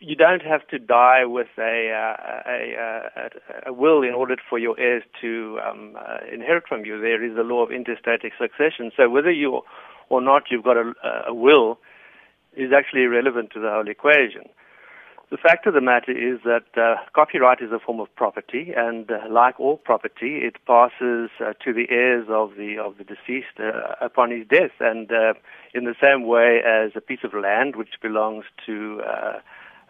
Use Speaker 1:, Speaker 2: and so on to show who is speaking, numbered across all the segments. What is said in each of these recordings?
Speaker 1: you don't have to die with a, uh, a, a, a, will in order for your heirs to um, uh, inherit from you. There is a law of intestate succession. So whether you or not you've got a, a will is actually irrelevant to the whole equation. The fact of the matter is that uh, copyright is a form of property, and uh, like all property, it passes uh, to the heirs of the of the deceased uh, upon his death. And uh, in the same way as a piece of land which belongs to uh,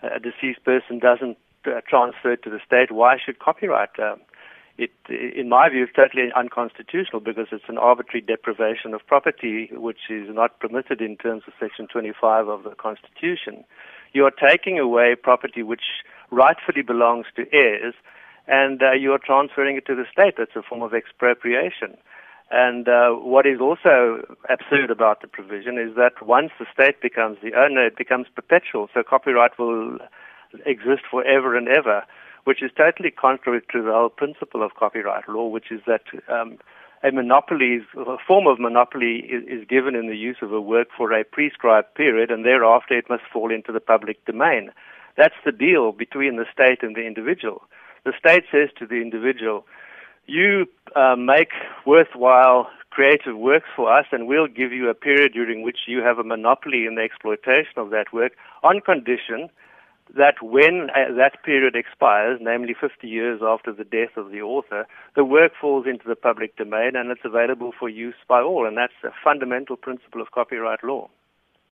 Speaker 1: a deceased person doesn't transfer it to the state, why should copyright? it, in my view, is totally unconstitutional because it's an arbitrary deprivation of property, which is not permitted in terms of Section 25 of the Constitution you are taking away property which rightfully belongs to heirs, and uh, you are transferring it to the state. That's a form of expropriation. And uh, what is also absurd about the provision is that once the state becomes the owner, it becomes perpetual. So copyright will exist forever and ever, which is totally contrary to the whole principle of copyright law, which is that um, a monopoly, a form of monopoly is, is, given in the use of a work for a prescribed period, and thereafter it must fall into the public domain. That's the deal between the state and the individual. The state says to the individual, you uh, make worthwhile creative works for us, and we'll give you a period during which you have a monopoly in the exploitation of that work on condition that when uh, that period expires, namely 50 years after the death of the author, the work falls into the public domain and it's available for use by all. And that's a fundamental principle of copyright law.